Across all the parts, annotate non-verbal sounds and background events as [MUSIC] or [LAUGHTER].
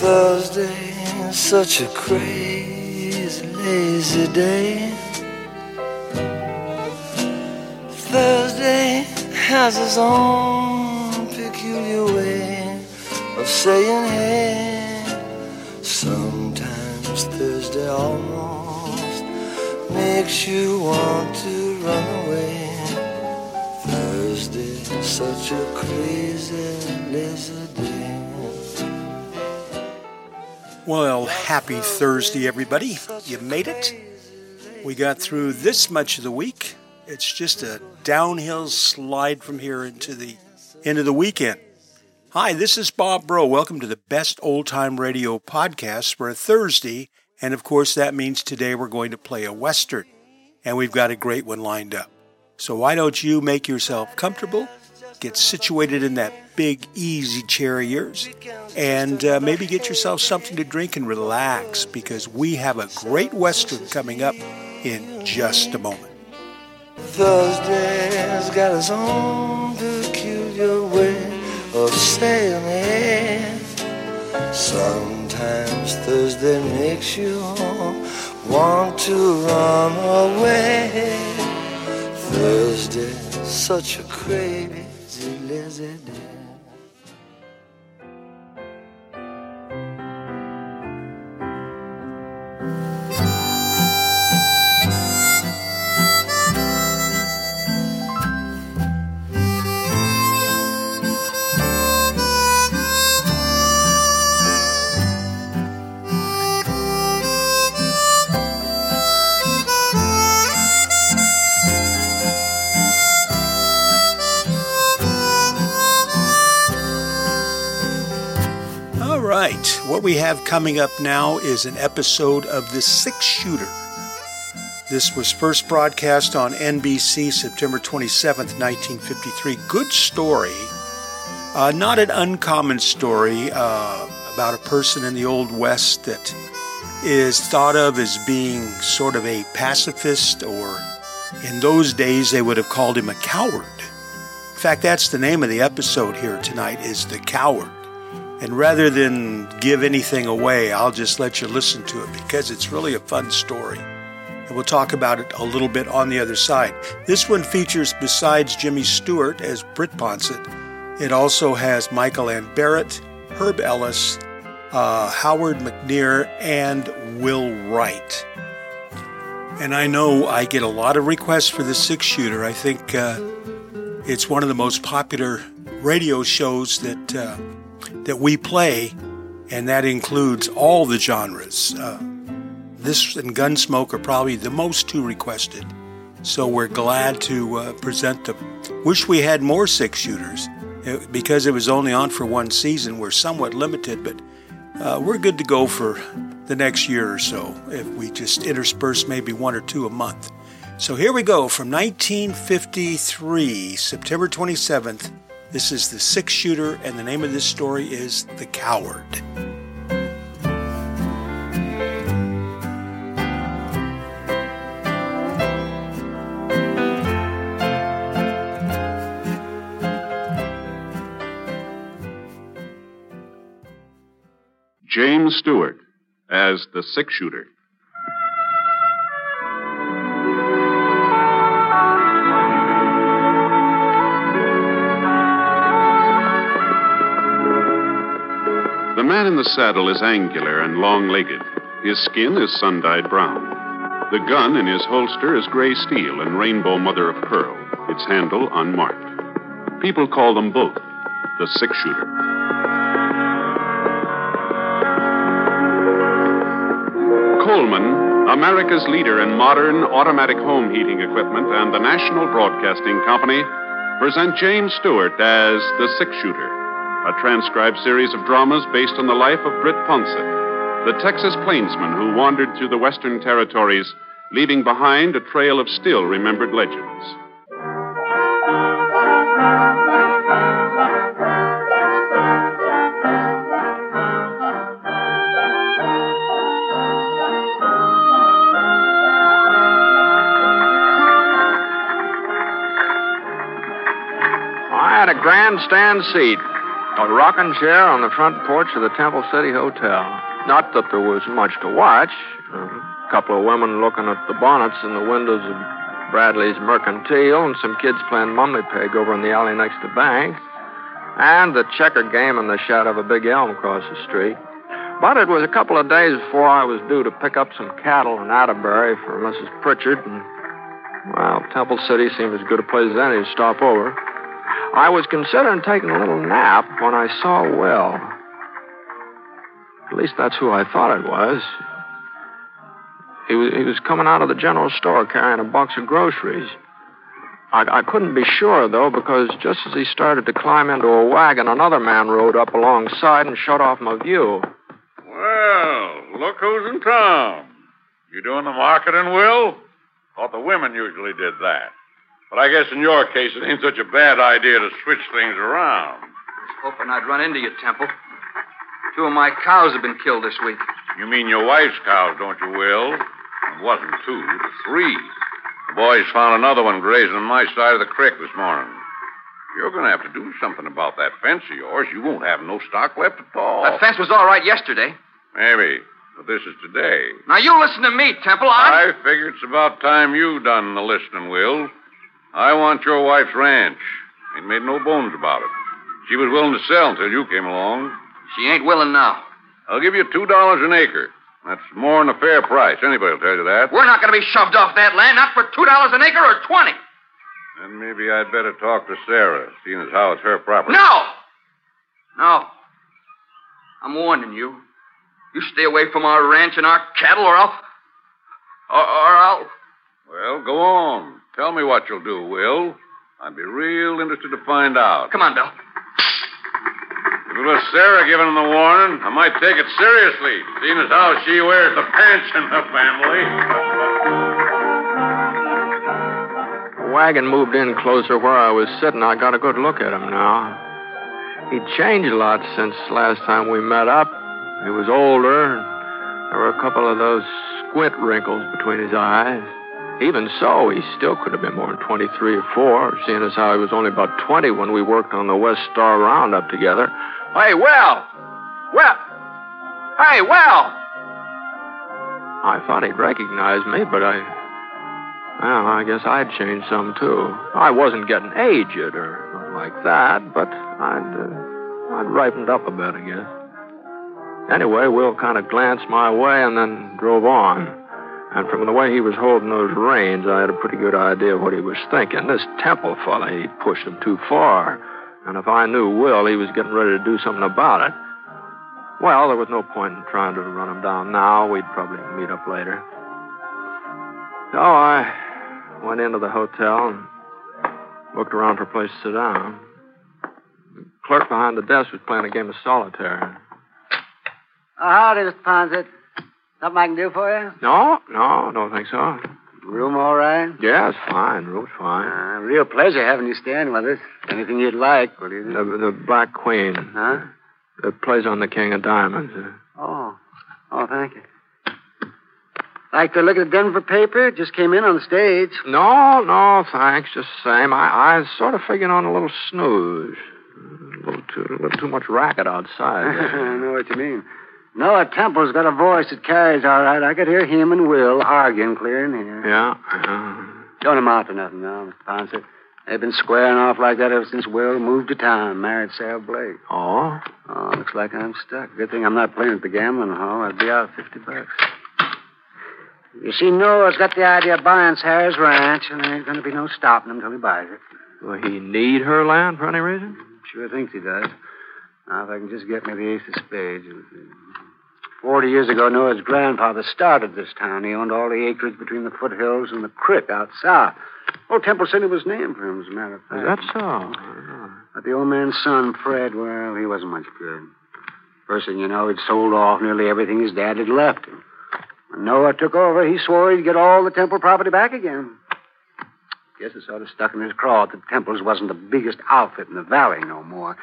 Thursday, such a crazy, lazy day. Thursday has its own peculiar way of saying hey. Sometimes Thursday almost makes you want to run away. Thursday, such a crazy, lazy day. Well, happy Thursday, everybody. You made it. We got through this much of the week. It's just a downhill slide from here into the end of the weekend. Hi, this is Bob Bro. Welcome to the best old time radio podcast for a Thursday. And of course, that means today we're going to play a Western. And we've got a great one lined up. So why don't you make yourself comfortable, get situated in that big, easy chair of yours, and uh, maybe get yourself something to drink and relax because we have a great Western coming up in just a moment. Thursday's got its own peculiar way of saying. Sometimes Thursday makes you want to run away. Thursday, such a crazy, day. We have coming up now is an episode of The Six Shooter. This was first broadcast on NBC September 27th, 1953. Good story. Uh, not an uncommon story uh, about a person in the Old West that is thought of as being sort of a pacifist, or in those days they would have called him a coward. In fact, that's the name of the episode here tonight is The Coward. And rather than give anything away, I'll just let you listen to it because it's really a fun story. And we'll talk about it a little bit on the other side. This one features, besides Jimmy Stewart as Britt Ponset, it also has Michael Ann Barrett, Herb Ellis, uh, Howard McNear, and Will Wright. And I know I get a lot of requests for the six shooter. I think uh, it's one of the most popular radio shows that. Uh, that we play, and that includes all the genres. Uh, this and Gunsmoke are probably the most two requested. So we're glad to uh, present them. Wish we had more six shooters. It, because it was only on for one season, we're somewhat limited, but uh, we're good to go for the next year or so if we just intersperse maybe one or two a month. So here we go from 1953, September 27th. This is the six shooter, and the name of this story is The Coward. James Stewart as the six shooter. Man in the saddle is angular and long legged. His skin is sun dyed brown. The gun in his holster is gray steel and rainbow mother of pearl, its handle unmarked. People call them both the six shooter. Coleman, America's leader in modern automatic home heating equipment, and the National Broadcasting Company present James Stewart as the six shooter a transcribed series of dramas based on the life of Britt Ponset, the Texas plainsman who wandered through the western territories, leaving behind a trail of still remembered legends. I had a grandstand seat. A rocking chair on the front porch of the Temple City Hotel. Not that there was much to watch. A couple of women looking at the bonnets in the windows of Bradley's Mercantile and some kids playing mummy peg over in the alley next to the bank. And the checker game in the shadow of a big elm across the street. But it was a couple of days before I was due to pick up some cattle in Atterbury for Mrs. Pritchard, and, well, Temple City seemed as good a place as any to stop over. I was considering taking a little nap when I saw Will. At least that's who I thought it was. He was, he was coming out of the general store carrying a box of groceries. I, I couldn't be sure, though, because just as he started to climb into a wagon, another man rode up alongside and shut off my view. Well, look who's in town. You doing the marketing, Will? Thought the women usually did that. But I guess in your case, it ain't such a bad idea to switch things around. I was Hoping I'd run into you, Temple. Two of my cows have been killed this week. You mean your wife's cows, don't you, Will? It wasn't two, but three. The boys found another one grazing on my side of the creek this morning. You're going to have to do something about that fence of yours. You won't have no stock left at all. That fence was all right yesterday. Maybe, but this is today. Now you listen to me, Temple. I. I figure it's about time you done the listening, Will. I want your wife's ranch. Ain't made no bones about it. She was willing to sell until you came along. She ain't willing now. I'll give you two dollars an acre. That's more than a fair price. Anybody will tell you that. We're not going to be shoved off that land, not for two dollars an acre or twenty. Then maybe I'd better talk to Sarah, seeing as how it's her property. No! No. I'm warning you. You stay away from our ranch and our cattle, or I'll. Or, or I'll. Well, go on. Tell me what you'll do, Will. I'd be real interested to find out. Come on, Bill. If it was Sarah giving him the warning, I might take it seriously, seeing as how she wears the pants in the family. The wagon moved in closer where I was sitting. I got a good look at him now. He'd changed a lot since last time we met up. He was older. There were a couple of those squint wrinkles between his eyes. Even so, he still could have been more than 23 or 4, seeing as how he was only about 20 when we worked on the West Star Roundup together. Hey, Will! Will! Hey, Will! I thought he'd recognize me, but I. Well, I guess I'd changed some, too. I wasn't getting aged or like that, but I'd, uh, I'd ripened up a bit, I guess. Anyway, Will kind of glanced my way and then drove on. And from the way he was holding those reins, I had a pretty good idea what he was thinking. This Temple fella, he pushed him too far. And if I knew Will, he was getting ready to do something about it. Well, there was no point in trying to run him down now. We'd probably meet up later. So I went into the hotel and looked around for a place to sit down. The clerk behind the desk was playing a game of solitaire. Oh, howdy, Mr. Ponset. Something I can do for you? No, no, don't think so. Room all right? Yeah, it's fine. Room's fine. Uh, real pleasure having you staying with us. Anything you'd like, will you? The, the Black Queen. Huh? It plays on the King of Diamonds. Oh. Oh, thank you. Like to look at the Denver paper? Just came in on the stage. No, no, thanks. Just the same. I, I was sort of figuring on a little snooze. A little too, a little too much racket outside. [LAUGHS] I know what you mean. Noah Temple's got a voice that carries all right. I could hear him and Will arguing clear in here. yeah. yeah. Don't amount to nothing now, Mr. Ponset. They've been squaring off like that ever since Will moved to town, married Sarah Blake. Oh? Oh, looks like I'm stuck. Good thing I'm not playing at the gambling hall. I'd be out 50 bucks. You see, Noah's got the idea of buying Sarah's ranch, and there ain't going to be no stopping him until he buys it. Will he need her land for any reason? Sure thinks he does. Now, if I can just get me the ace of spades. Forty years ago, Noah's grandfather started this town. He owned all the acreage between the foothills and the creek out south. Old Temple City was named for him, as a matter of fact. Is that so? But the old man's son, Fred, well, he wasn't much good. First thing you know, he'd sold off nearly everything his dad had left him. When Noah took over, he swore he'd get all the Temple property back again. Guess it sort of stuck in his craw that Temple's wasn't the biggest outfit in the valley no more.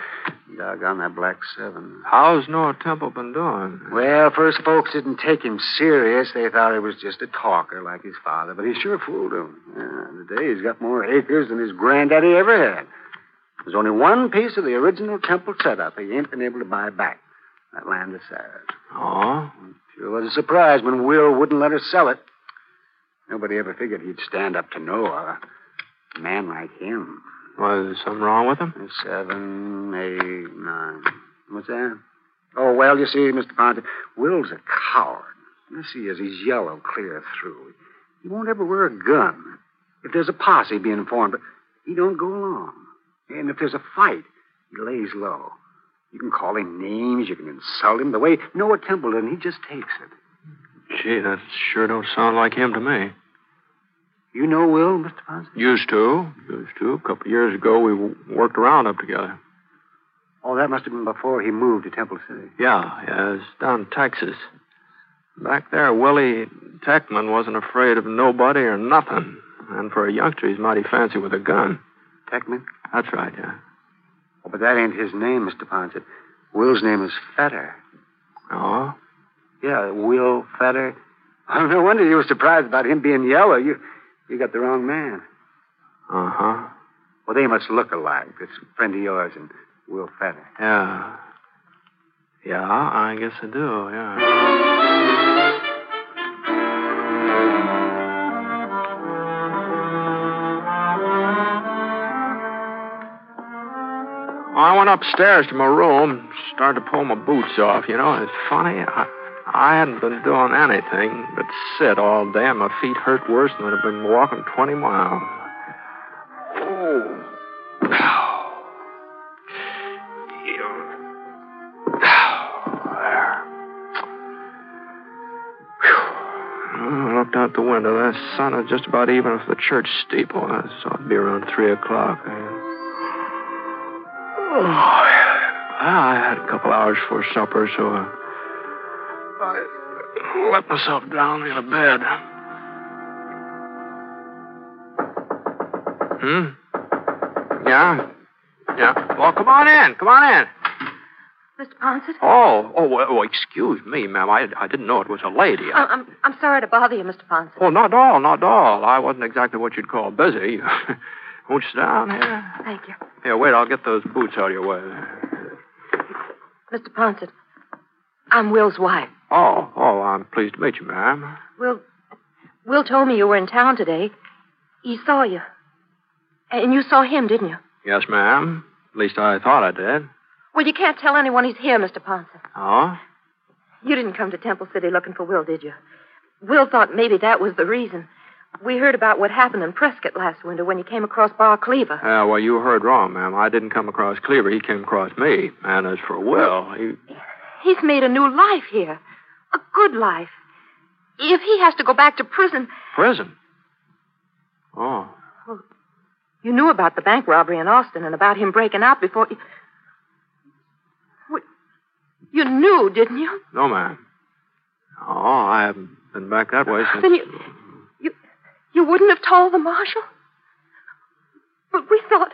Doggone that Black Seven. How's Noah Temple been doing? Well, first folks didn't take him serious. They thought he was just a talker like his father, but he sure fooled them. Yeah, today he's got more acres than his granddaddy ever had. There's only one piece of the original temple setup he ain't been able to buy back. That land of Sarah's. Oh? Sure was a surprise when Will wouldn't let her sell it. Nobody ever figured he'd stand up to Noah. A man like him. Was something wrong with him? Seven, eight, nine. What's that? Oh, well, you see, Mr. Ponset, Will's a coward. You see, as he's yellow clear through. He won't ever wear a gun. If there's a posse being formed, he don't go along. And if there's a fight, he lays low. You can call him names, you can insult him. The way Noah Templeton, he just takes it. Gee, that sure don't sound like him to me. You know Will, Mr. Ponset? Used to. Used to. A couple of years ago, we worked around up together. Oh, that must have been before he moved to Temple City. Yeah, yeah, it's down in Texas. Back there, Willie Techman wasn't afraid of nobody or nothing. And for a youngster, he's mighty fancy with a gun. Techman? That's right, yeah. Oh, but that ain't his name, Mr. Ponset. Will's name is Fetter. Oh? Yeah, Will Fetter. Oh, [LAUGHS] no wonder you were surprised about him being yellow. You you got the wrong man. Uh huh. Well, they must look alike. This friend of yours and Will Fetter. Yeah. Yeah, I guess I do, yeah. I went upstairs to my room, started to pull my boots off. You know, it's funny. I, I hadn't been doing anything but sit all day, and my feet hurt worse than I'd have been walking 20 miles. Oh. I looked out the window. The sun was just about even with the church steeple. I saw it'd be around 3 o'clock. Oh, I had a couple hours for supper, so I, I let myself down in a bed. Hmm? Yeah? Yeah. Well, come on in. Come on in. Mr. Ponset? Oh, oh, well, oh, excuse me, ma'am. I, I didn't know it was a lady. I- I- I'm, I'm sorry to bother you, Mr. Ponset. Oh, not at all, not at all. I wasn't exactly what you'd call busy. [LAUGHS] Won't you sit down here? Thank you. Here, wait, I'll get those boots out of your way. Mr. Ponset, I'm Will's wife. Oh, oh, I'm pleased to meet you, ma'am. Will, Will told me you were in town today. He saw you. And you saw him, didn't you? Yes, ma'am. At least I thought I did. Well, you can't tell anyone he's here, Mr. Ponset. Oh? You didn't come to Temple City looking for Will, did you? Will thought maybe that was the reason. We heard about what happened in Prescott last winter when you came across Bar Cleaver. Yeah, well, you heard wrong, ma'am. I didn't come across Cleaver. He came across me. And as for Will, he. He's made a new life here. A good life. If he has to go back to prison, Prison. Oh. you knew about the bank robbery in Austin and about him breaking out before. You, you knew, didn't you? No, ma'am. Oh, I haven't been back that way since. Then you, you, you wouldn't have told the marshal. But we thought,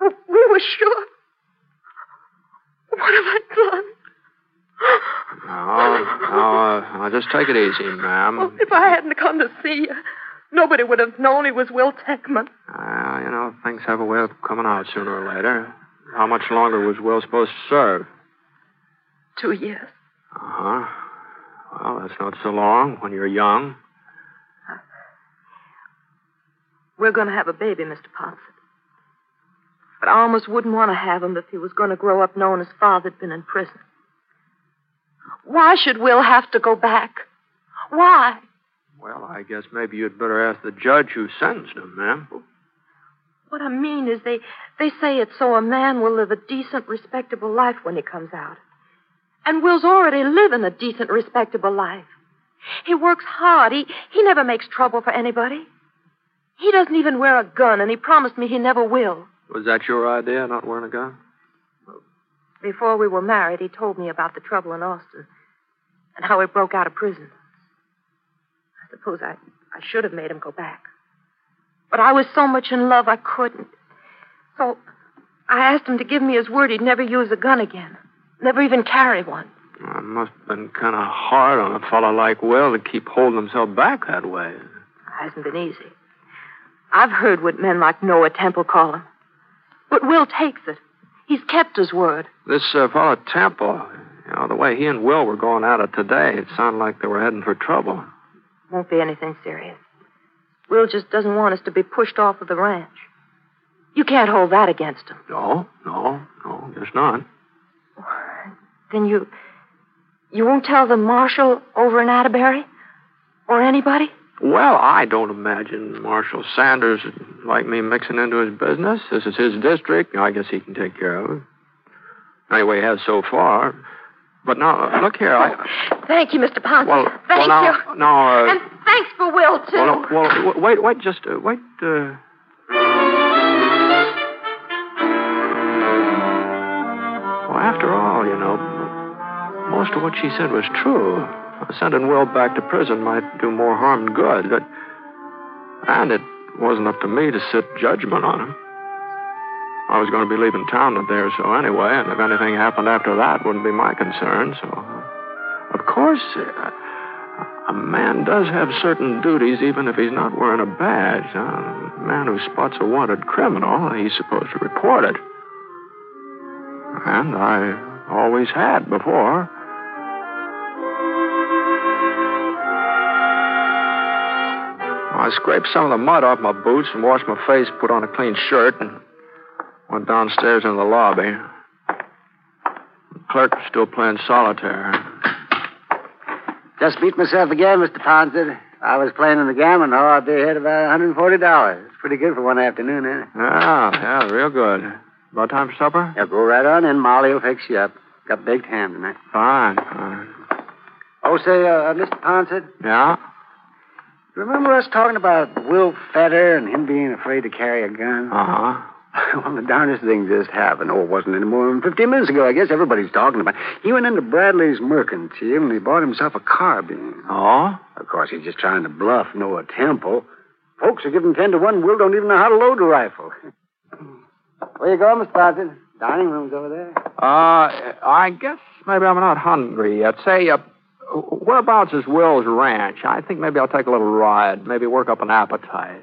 we were sure. What have I done? Oh, oh, now just take it easy, ma'am. Well, if I hadn't come to see you, nobody would have known he was Will Techman. Uh, you know, things have a way of coming out sooner or later. How much longer was Will supposed to serve? Two years. Uh huh. Well, that's not so long when you're young. We're going to have a baby, Mr. Ponset. But I almost wouldn't want to have him if he was going to grow up knowing his father'd been in prison. Why should Will have to go back? Why? Well, I guess maybe you'd better ask the judge who sentenced him, ma'am. What I mean is they, they say it's so a man will live a decent, respectable life when he comes out. And Will's already living a decent, respectable life. He works hard. He, he never makes trouble for anybody. He doesn't even wear a gun, and he promised me he never will. Was that your idea, not wearing a gun? Before we were married, he told me about the trouble in Austin and how he broke out of prison. I suppose I, I should have made him go back. But I was so much in love I couldn't. So I asked him to give me his word he'd never use a gun again, never even carry one. Well, it must have been kind of hard on a fellow like Will to keep holding himself back that way. It hasn't been easy. I've heard what men like Noah Temple call him But Will takes it. He's kept his word. This uh, fellow Temple, you know, the way he and Will were going at it today, it sounded like they were heading for trouble. Won't be anything serious. Will just doesn't want us to be pushed off of the ranch. You can't hold that against him. No, no, no, guess not. Then you. You won't tell the marshal over in Atterbury? Or anybody? Well, I don't imagine Marshal Sanders like me mixing into his business. This is his district. I guess he can take care of it. Anyway, he has so far. But now, look here. I, Thank you, Mr. Ponset. well, Thank well, now, you. now, uh, And thanks for Will, too. well, no, well, wait, wait, just uh, wait. Uh... Well, after all, you know, most of what she said was true. Sending Will back to prison might do more harm than good, but and it wasn't up to me to sit judgment on him. I was going to be leaving town that day or so anyway, and if anything happened after that, wouldn't be my concern. So, of course, uh, a man does have certain duties, even if he's not wearing a badge. A man who spots a wanted criminal, he's supposed to report it. And I always had before. I scraped some of the mud off my boots and washed my face, put on a clean shirt, and went downstairs in the lobby. The clerk was still playing solitaire. Just beat myself again, Mr. Ponset. I was playing in the gambling hall. I'd be ahead about $140. It's pretty good for one afternoon, ain't it? Yeah, yeah, real good. About time for supper? Yeah, go right on in. Molly will fix you up. Got baked ham tonight. Fine, fine. Oh, say, uh, Mr. Ponset, Yeah? Remember us talking about Will Fetter and him being afraid to carry a gun? Uh-huh. [LAUGHS] well, the darndest thing just happened. Oh, it wasn't any more than 15 minutes ago. I guess everybody's talking about it. He went into Bradley's mercantile and he bought himself a carbine. Oh? Of course, he's just trying to bluff Noah Temple. Folks are giving 10 to 1. Will don't even know how to load a rifle. [LAUGHS] Where you going, Mr. Ponset? Dining room's over there. Uh, I guess maybe I'm not hungry yet. Say, uh, whereabouts is Will's ranch? I think maybe I'll take a little ride, maybe work up an appetite.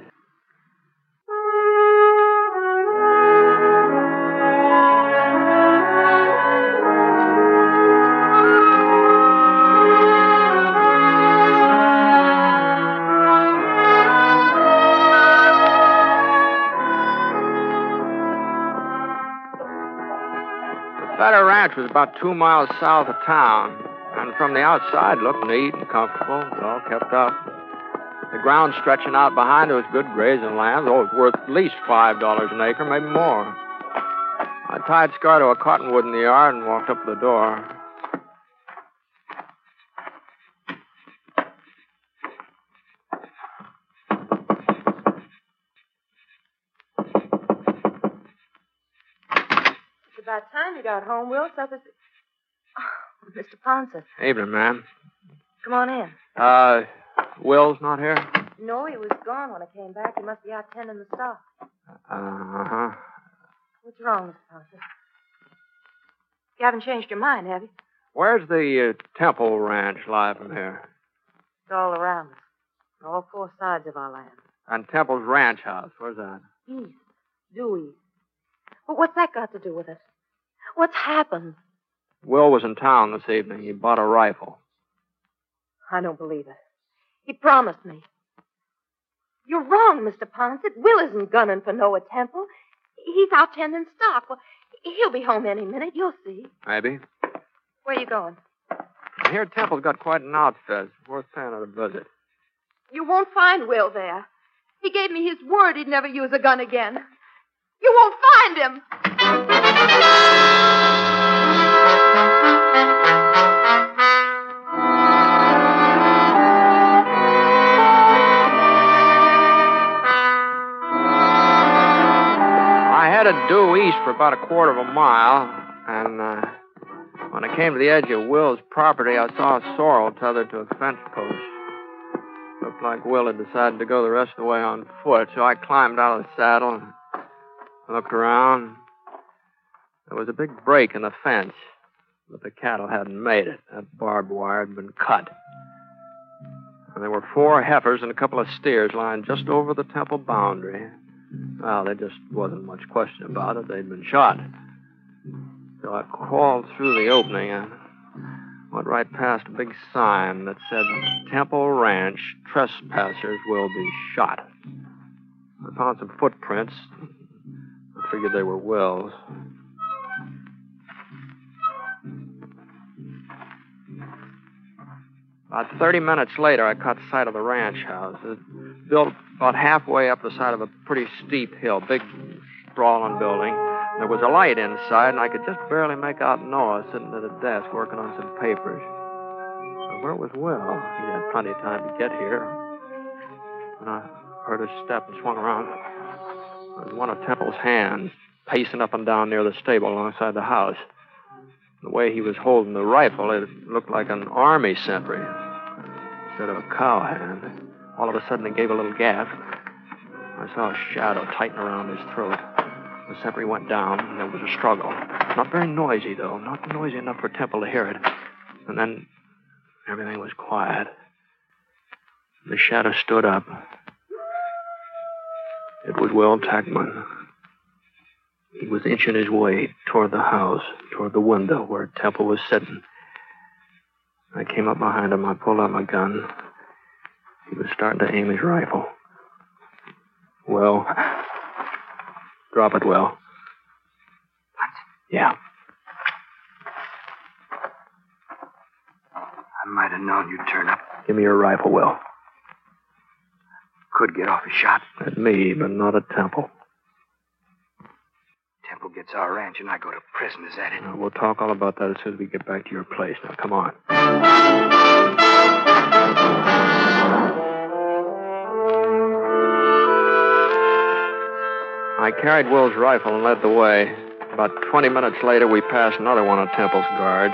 Fetter Ranch was about two miles south of town, and from the outside looked neat and comfortable, well kept up. The ground stretching out behind it was good grazing land, though it was worth at least five dollars an acre, maybe more. I tied Scar to a cottonwood in the yard and walked up to the door. It's about time you got home, Will. Supper's... Mr. Ponset, Evening, ma'am. come on in. Uh, Will's not here? No, he was gone when I came back. He must be out tending the stock. Uh-huh. What's wrong, Mr. Ponset? You haven't changed your mind, have you? Where's the uh, Temple Ranch lie from here? It's all around us. On all four sides of our land. And Temple's ranch house, where's that? East. Due east. But what's that got to do with it? What's happened? Will was in town this evening. He bought a rifle. I don't believe it. He promised me. You're wrong, Mr. Ponset. Will isn't gunning for Noah Temple. He's out tending stock. Well, he'll be home any minute. You'll see. Maybe. Where you going? I hear Temple's got quite an outfit. Worth paying it a visit. You won't find Will there. He gave me his word he'd never use a gun again. You won't find him. Headed due east for about a quarter of a mile, and uh, when I came to the edge of Will's property, I saw a sorrel tethered to a fence post. Looked like Will had decided to go the rest of the way on foot, so I climbed out of the saddle and looked around. There was a big break in the fence, but the cattle hadn't made it. That barbed wire had been cut. And there were four heifers and a couple of steers lying just over the temple boundary. Well, there just wasn't much question about it. They'd been shot. So I crawled through the opening and went right past a big sign that said Temple Ranch trespassers will be shot. I found some footprints. I figured they were Will's. About 30 minutes later, I caught sight of the ranch house. It built about halfway up the side of a pretty steep hill, big, sprawling building. There was a light inside, and I could just barely make out Noah sitting at a desk working on some papers. But where was Will? He had plenty of time to get here. And I heard his step and swung around, there was one of Temple's hands pacing up and down near the stable alongside the house. The way he was holding the rifle, it looked like an army sentry instead of a cowhand. All of a sudden, he gave a little gasp. I saw a shadow tighten around his throat. The sentry went down, and there was a struggle. Not very noisy, though. Not noisy enough for Temple to hear it. And then everything was quiet. The shadow stood up. It was Will Techman. He was inching his way toward the house, toward the window where Temple was sitting. I came up behind him. I pulled out my gun. He was starting to aim his rifle. Well, drop it, Will. What? Yeah. I might have known you'd turn up. Give me your rifle, Will. Could get off a shot. At me, but not at Temple. Temple gets our ranch and I go to prison. Is that it? Now, we'll talk all about that as soon as we get back to your place. Now, come on. I carried Will's rifle and led the way. About 20 minutes later, we passed another one of Temple's guards.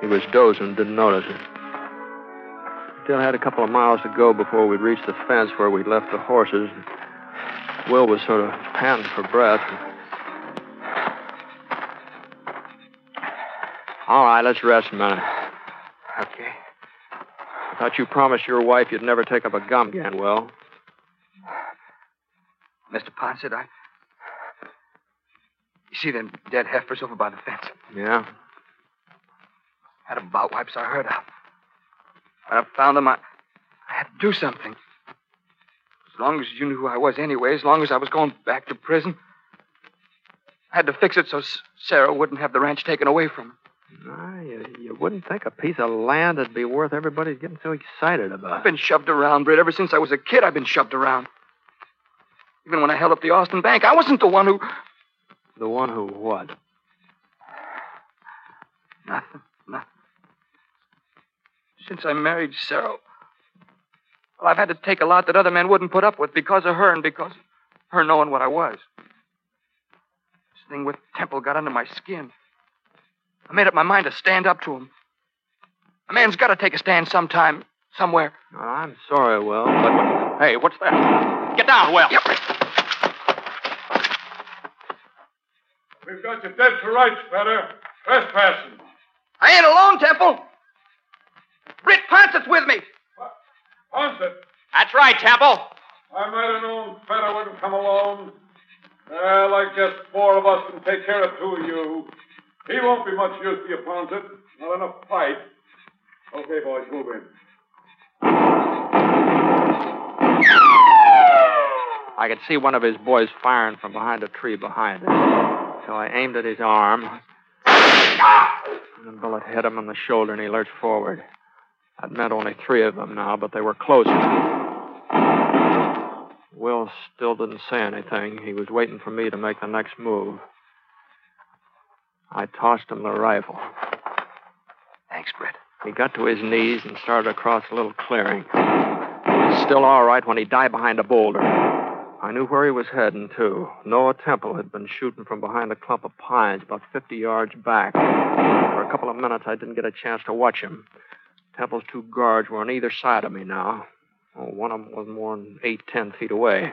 He was dozing, didn't notice it. Still had a couple of miles to go before we'd reach the fence where we'd left the horses. Will was sort of panting for breath. All right, let's rest a minute. Okay. I thought you promised your wife you'd never take up a gum again, Will. Mr. Ponset, I. You see them dead heifers over by the fence? Yeah? Had about wipes I heard of. When I found them, I, I had to do something. As long as you knew who I was anyway, as long as I was going back to prison, I had to fix it so Sarah wouldn't have the ranch taken away from her. No, you, you wouldn't think a piece of land would be worth everybody getting so excited about. I've been shoved around, Britt. Ever since I was a kid, I've been shoved around. Even when I held up the Austin Bank, I wasn't the one who. The one who what? Nothing. Nothing. Since I married Sarah, well, I've had to take a lot that other men wouldn't put up with because of her and because of her knowing what I was. This thing with Temple got under my skin. I made up my mind to stand up to him. A man's got to take a stand sometime, somewhere. Oh, I'm sorry, Will, but. Hey, what's that? Get down, Will. Yep. We've got you dead to rights, Fetter. Trespassing. I ain't alone, Temple. Britt Ponset's with me. Ponset, That's right, Temple. I might have known Fetter wouldn't come alone. Well, uh, like just four of us can take care of two of you. He won't be much use to you, Ponset. Not enough fight. Okay, boys, move in. I could see one of his boys firing from behind a tree behind us. So I aimed at his arm. And the bullet hit him on the shoulder, and he lurched forward. That meant only three of them now, but they were close. Will still didn't say anything. He was waiting for me to make the next move. I tossed him the rifle. Thanks, Britt. He got to his knees and started across a little clearing. He was still all right when he died behind a boulder. I knew where he was heading, too. Noah Temple had been shooting from behind a clump of pines about 50 yards back. For a couple of minutes, I didn't get a chance to watch him. Temple's two guards were on either side of me now. Oh, one of them was more than eight, ten feet away.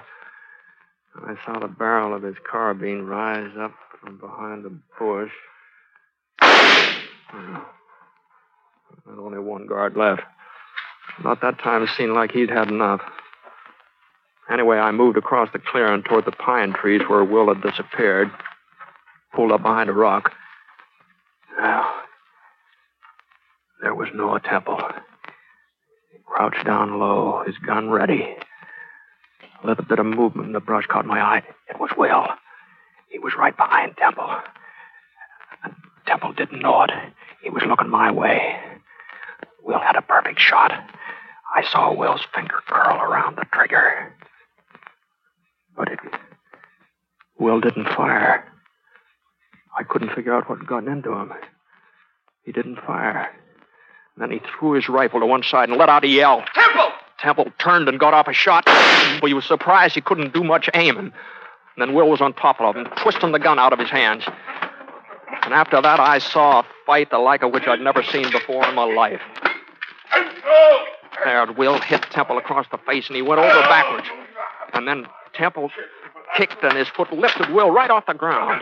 I saw the barrel of his carbine rise up from behind the bush. Oh. There's only one guard left. Not that time, it seemed like he'd had enough. Anyway, I moved across the clearing toward the pine trees where Will had disappeared, pulled up behind a rock. Now, there was Noah Temple. He crouched down low, his gun ready. A little bit of movement in the brush caught my eye. It was Will. He was right behind Temple. And Temple didn't know it. He was looking my way. Will had a perfect shot. I saw Will's finger curl around the trigger. But it. Will didn't fire. I couldn't figure out what had gotten into him. He didn't fire. then he threw his rifle to one side and let out a yell. Temple! Temple turned and got off a shot. Well, he was surprised he couldn't do much aiming. And then Will was on top of him, twisting the gun out of his hands. And after that, I saw a fight the like of which I'd never seen before in my life. There, Will hit Temple across the face, and he went over backwards. And then Temple kicked, and his foot lifted Will right off the ground.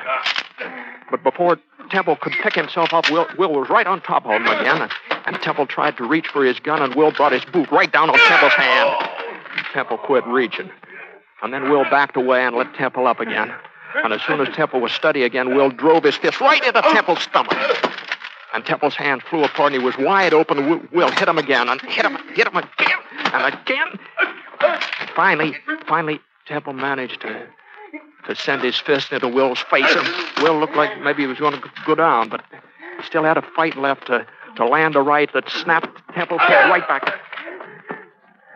But before Temple could pick himself up, Will, Will was right on top of him again. And Temple tried to reach for his gun, and Will brought his boot right down on Temple's hand. Temple quit reaching. And then Will backed away and let Temple up again. And as soon as Temple was steady again, Will drove his fist right into Temple's stomach. And Temple's hand flew apart, and he was wide open. Will, hit him again, and hit him, hit him again, and again. Finally, finally, Temple managed to to send his fist into Will's face, and Will looked like maybe he was going to go down, but he still had a fight left to, to land a right that snapped Temple's head right back.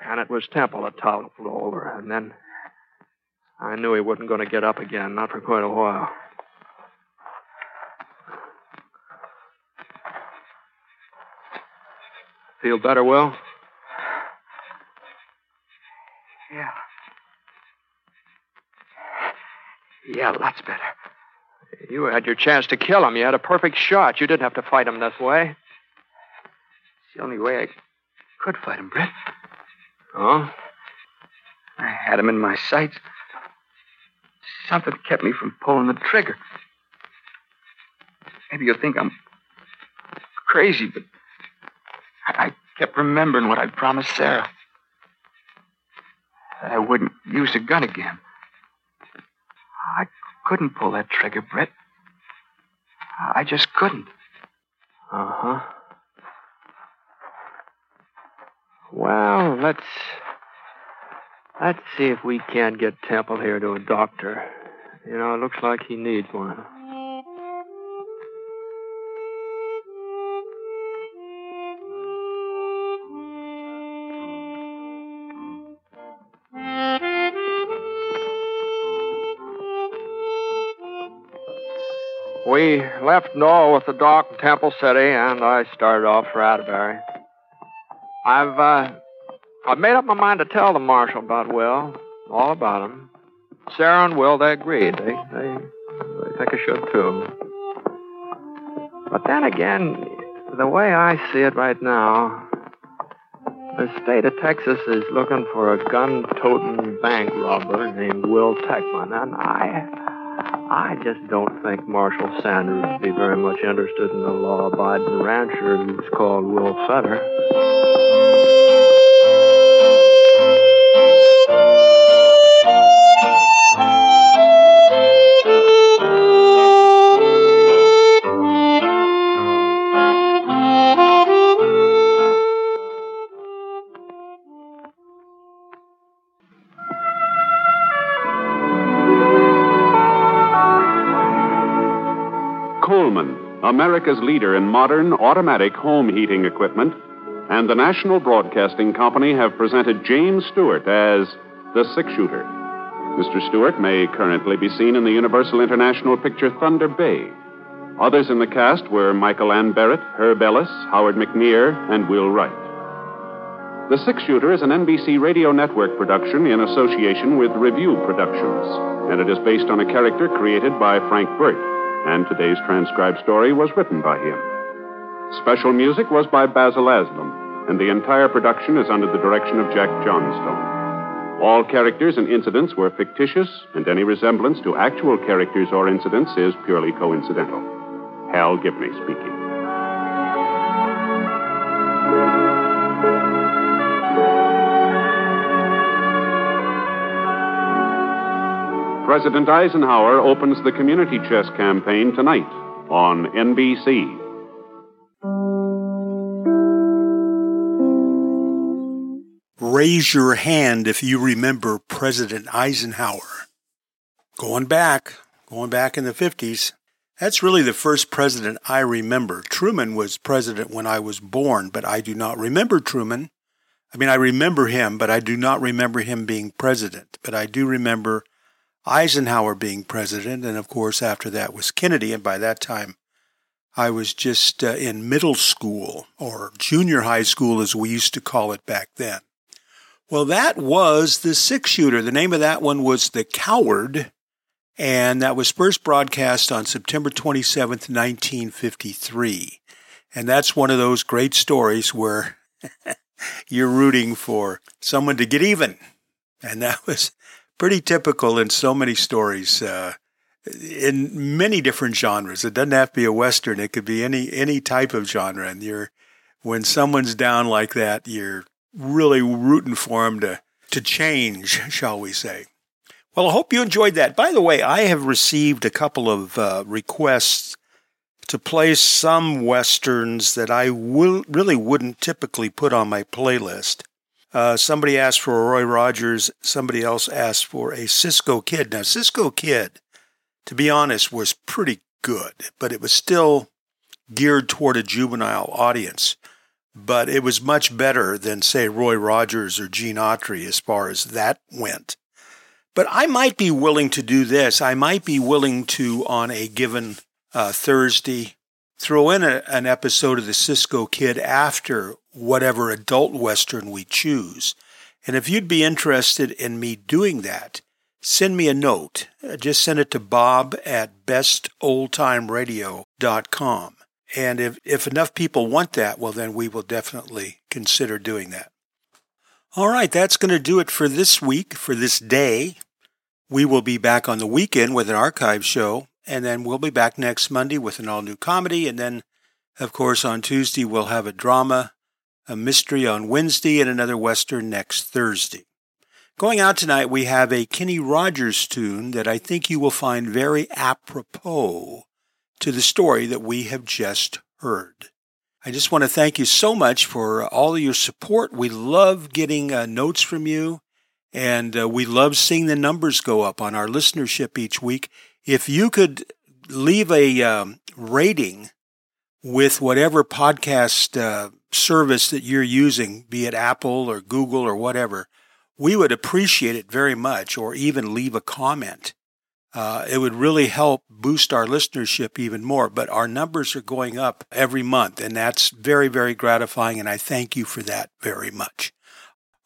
And it was Temple that toppled over, and then I knew he wasn't going to get up again, not for quite a while. Feel better, Will? Yeah. Yeah, lots better. You had your chance to kill him. You had a perfect shot. You didn't have to fight him this way. It's the only way I could fight him, Britt. Oh? I had him in my sights. Something kept me from pulling the trigger. Maybe you'll think I'm crazy, but I, I kept remembering what I promised Sarah. That I wouldn't use a gun again. I couldn't pull that trigger, Britt. I just couldn't. Uh huh. Well, let's let's see if we can't get Temple here to a doctor. You know, it looks like he needs one. We left Noah with the doc in Temple City, and I started off for Atterbury. I've uh, I've made up my mind to tell the marshal about Will, all about him. Sarah and Will, they agreed. They they, they think I should too. But then again, the way I see it right now, the state of Texas is looking for a gun-toting bank robber named Will Techman, and I I just don't think Marshal Sanders would be very much interested in a law abiding rancher who's called Will Fetter. America's leader in modern automatic home heating equipment, and the National Broadcasting Company have presented James Stewart as the six shooter. Mr. Stewart may currently be seen in the Universal International picture Thunder Bay. Others in the cast were Michael Ann Barrett, Herb Ellis, Howard McNear, and Will Wright. The Six Shooter is an NBC Radio Network production in association with Revue Productions, and it is based on a character created by Frank Burt and today's transcribed story was written by him. Special music was by Basil Adlam, and the entire production is under the direction of Jack Johnstone. All characters and incidents were fictitious, and any resemblance to actual characters or incidents is purely coincidental. Hal Gibney speaking. President Eisenhower opens the community chest campaign tonight on NBC. Raise your hand if you remember President Eisenhower. Going back, going back in the 50s, that's really the first president I remember. Truman was president when I was born, but I do not remember Truman. I mean, I remember him, but I do not remember him being president. But I do remember Eisenhower being president, and of course, after that was Kennedy, and by that time, I was just uh, in middle school, or junior high school as we used to call it back then. Well, that was the six shooter. The name of that one was The Coward, and that was first broadcast on September 27th, 1953. And that's one of those great stories where [LAUGHS] you're rooting for someone to get even. And that was pretty typical in so many stories. Uh, in many different genres. It doesn't have to be a western. It could be any any type of genre. And you're when someone's down like that, you're really rooting for them to to change, shall we say? Well, I hope you enjoyed that. By the way, I have received a couple of uh, requests to play some westerns that I will really wouldn't typically put on my playlist. Uh, somebody asked for a Roy Rogers. Somebody else asked for a Cisco Kid. Now, Cisco Kid, to be honest, was pretty good, but it was still geared toward a juvenile audience. But it was much better than, say, Roy Rogers or Gene Autry as far as that went. But I might be willing to do this. I might be willing to, on a given uh, Thursday, throw in a, an episode of the Cisco Kid after whatever adult Western we choose. And if you'd be interested in me doing that, send me a note. Uh, just send it to bob at bestoldtimeradio.com. And if, if enough people want that, well, then we will definitely consider doing that. All right, that's going to do it for this week, for this day. We will be back on the weekend with an archive show, and then we'll be back next Monday with an all new comedy. And then, of course, on Tuesday, we'll have a drama, a mystery on Wednesday, and another Western next Thursday. Going out tonight, we have a Kenny Rogers tune that I think you will find very apropos to the story that we have just heard. I just want to thank you so much for all of your support. We love getting uh, notes from you, and uh, we love seeing the numbers go up on our listenership each week. If you could leave a um, rating with whatever podcast uh, service that you're using, be it Apple or Google or whatever, we would appreciate it very much, or even leave a comment uh, it would really help boost our listenership even more. But our numbers are going up every month, and that's very, very gratifying. And I thank you for that very much.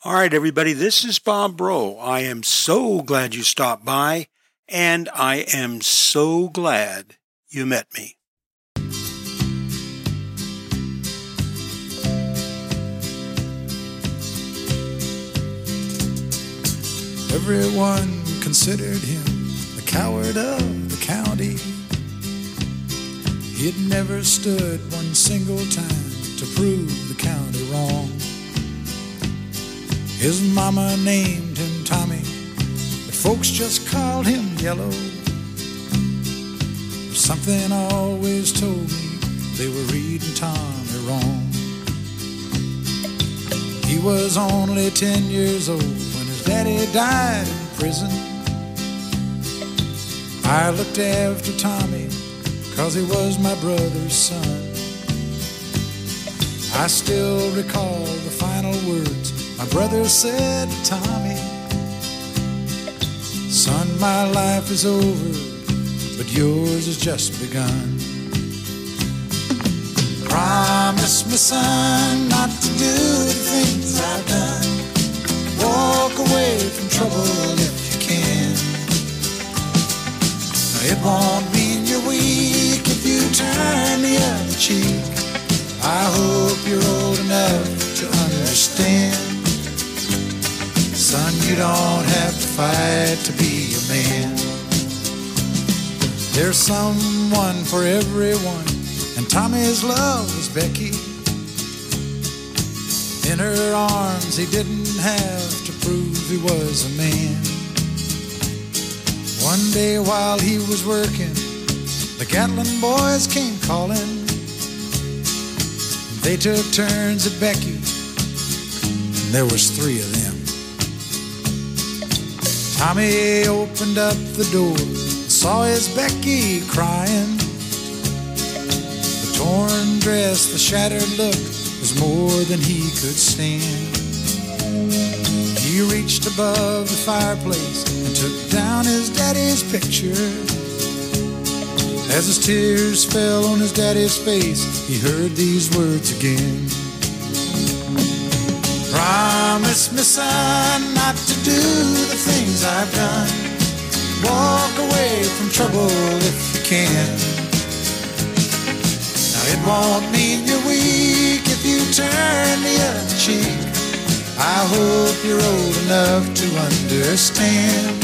All right, everybody, this is Bob Bro. I am so glad you stopped by, and I am so glad you met me. Everyone considered him the coward of the county. He'd never stood one single time to prove the county wrong. His mama named him Tommy, but folks just called him Yellow. Something always told me they were reading Tommy wrong. He was only ten years old when his daddy died in prison. I looked after Tommy, cause he was my brother's son. I still recall the final words my brother said Tommy Son, my life is over, but yours has just begun. Promise me, son, not to do the things I've done. Walk away from trouble if you can. It won't mean you're weak if you turn the other cheek. I hope you're old enough to understand. Son, you don't have to fight to be a man. There's someone for everyone, and Tommy's love was Becky. In her arms, he didn't have to prove he was a man. One day while he was working, the Gatlin boys came calling. They took turns at Becky, and there was three of them. Tommy opened up the door, and saw his Becky crying. The torn dress, the shattered look was more than he could stand. He reached above the fireplace and took down his daddy's picture. As his tears fell on his daddy's face, he heard these words again. Promise me, son, not to do the things I've done. Walk away from trouble if you can. Now, it won't mean you're weak if you turn the other cheek. I hope you're old enough to understand.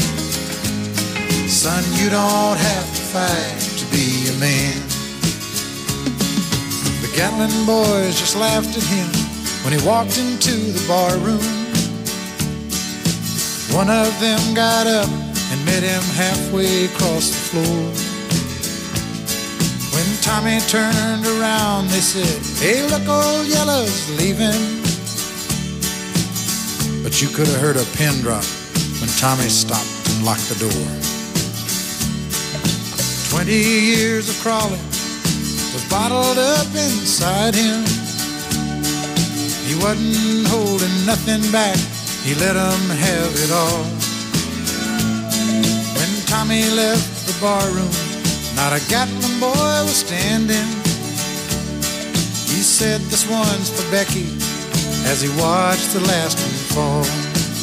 Son, you don't have to fight to be a man. The Gatlin boys just laughed at him when he walked into the bar room. One of them got up and met him halfway across the floor. When Tommy turned around, they said, Hey, look, old Yellow's leaving. But you could have heard a pin drop when Tommy stopped and locked the door. Twenty years of crawling was bottled up inside him. He wasn't holding nothing back, he let 'em have it all. When Tommy left the barroom, not a Gatlin boy was standing. He said, This one's for Becky, as he watched the last one fall.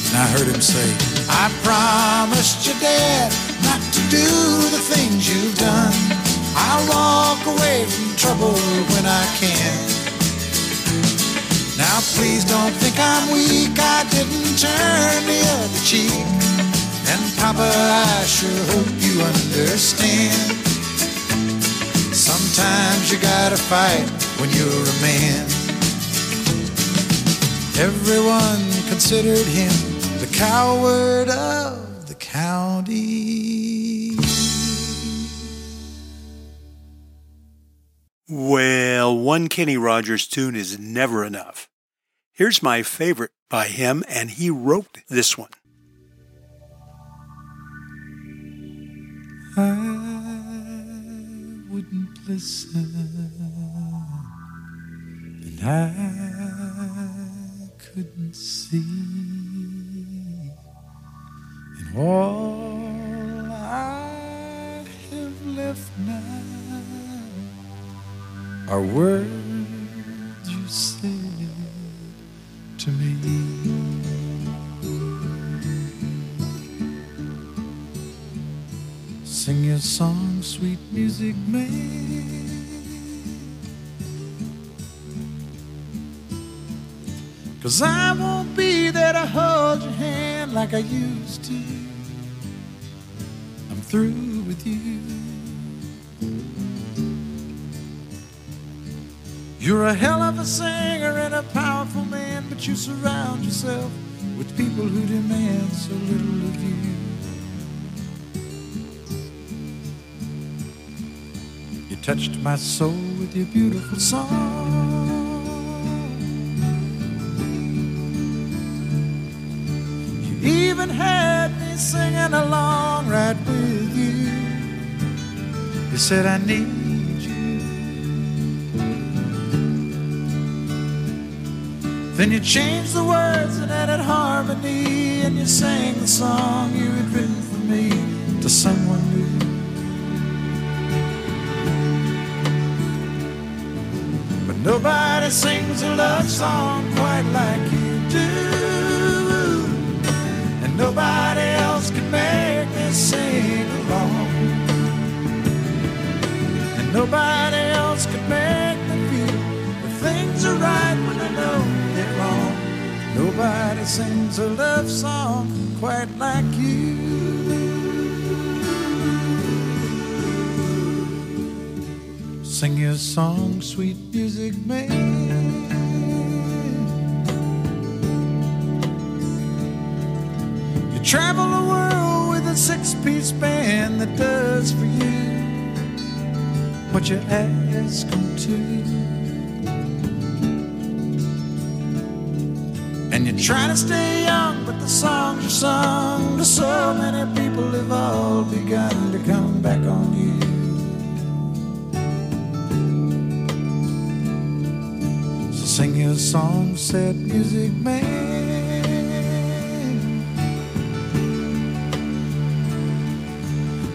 And I heard him say, I promised your dad not to do the things you've done. I'll walk away from trouble when I can. Now please don't think I'm weak. I didn't turn the other cheek. And Papa, I sure hope you understand. Sometimes you gotta fight when you're a man. Everyone considered him the coward of the county. Well, one Kenny Rogers tune is never enough. Here's my favorite by him, and he wrote this one. I wouldn't listen, and I couldn't see, and all I have left now are words song, sweet music man. Cause I won't be there to hold your hand like I used to. I'm through with you. You're a hell of a singer and a powerful man, but you surround yourself with people who demand so little of you. Touched my soul with your beautiful song. You even had me singing along right with you. You said, I need you. Then you changed the words and added harmony, and you sang the song you had written for me to someone nobody sings a love song quite like you do. And nobody else can make me sing along. And nobody else can make me feel that things are right when I know they're wrong. Nobody sings a love song quite like you. Sing your song, sweet music man. You travel the world with a six piece band that does for you what you ask them to. And you're trying to stay young, but the songs you sung to so many people have all begun to come back on you. Sing your song, said music man.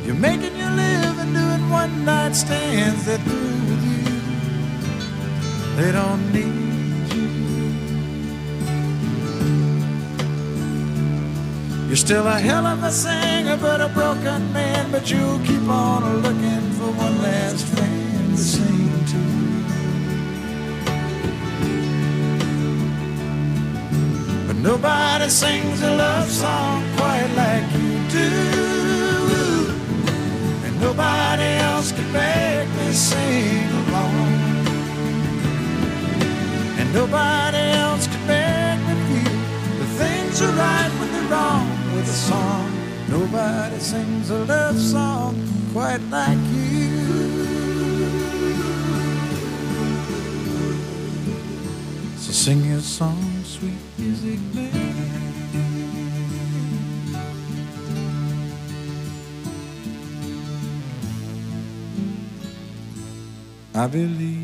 You're making your living doing one night stands that through with you. They don't need you. You're still a hell of a singer, but a broken man. But you'll keep on looking for one last friend to sing to. Nobody sings a love song quite like you do. And nobody else can make me sing along. And nobody else can make me feel the things are right when they're wrong with a song. Nobody sings a love song quite like you. So sing your song. I believe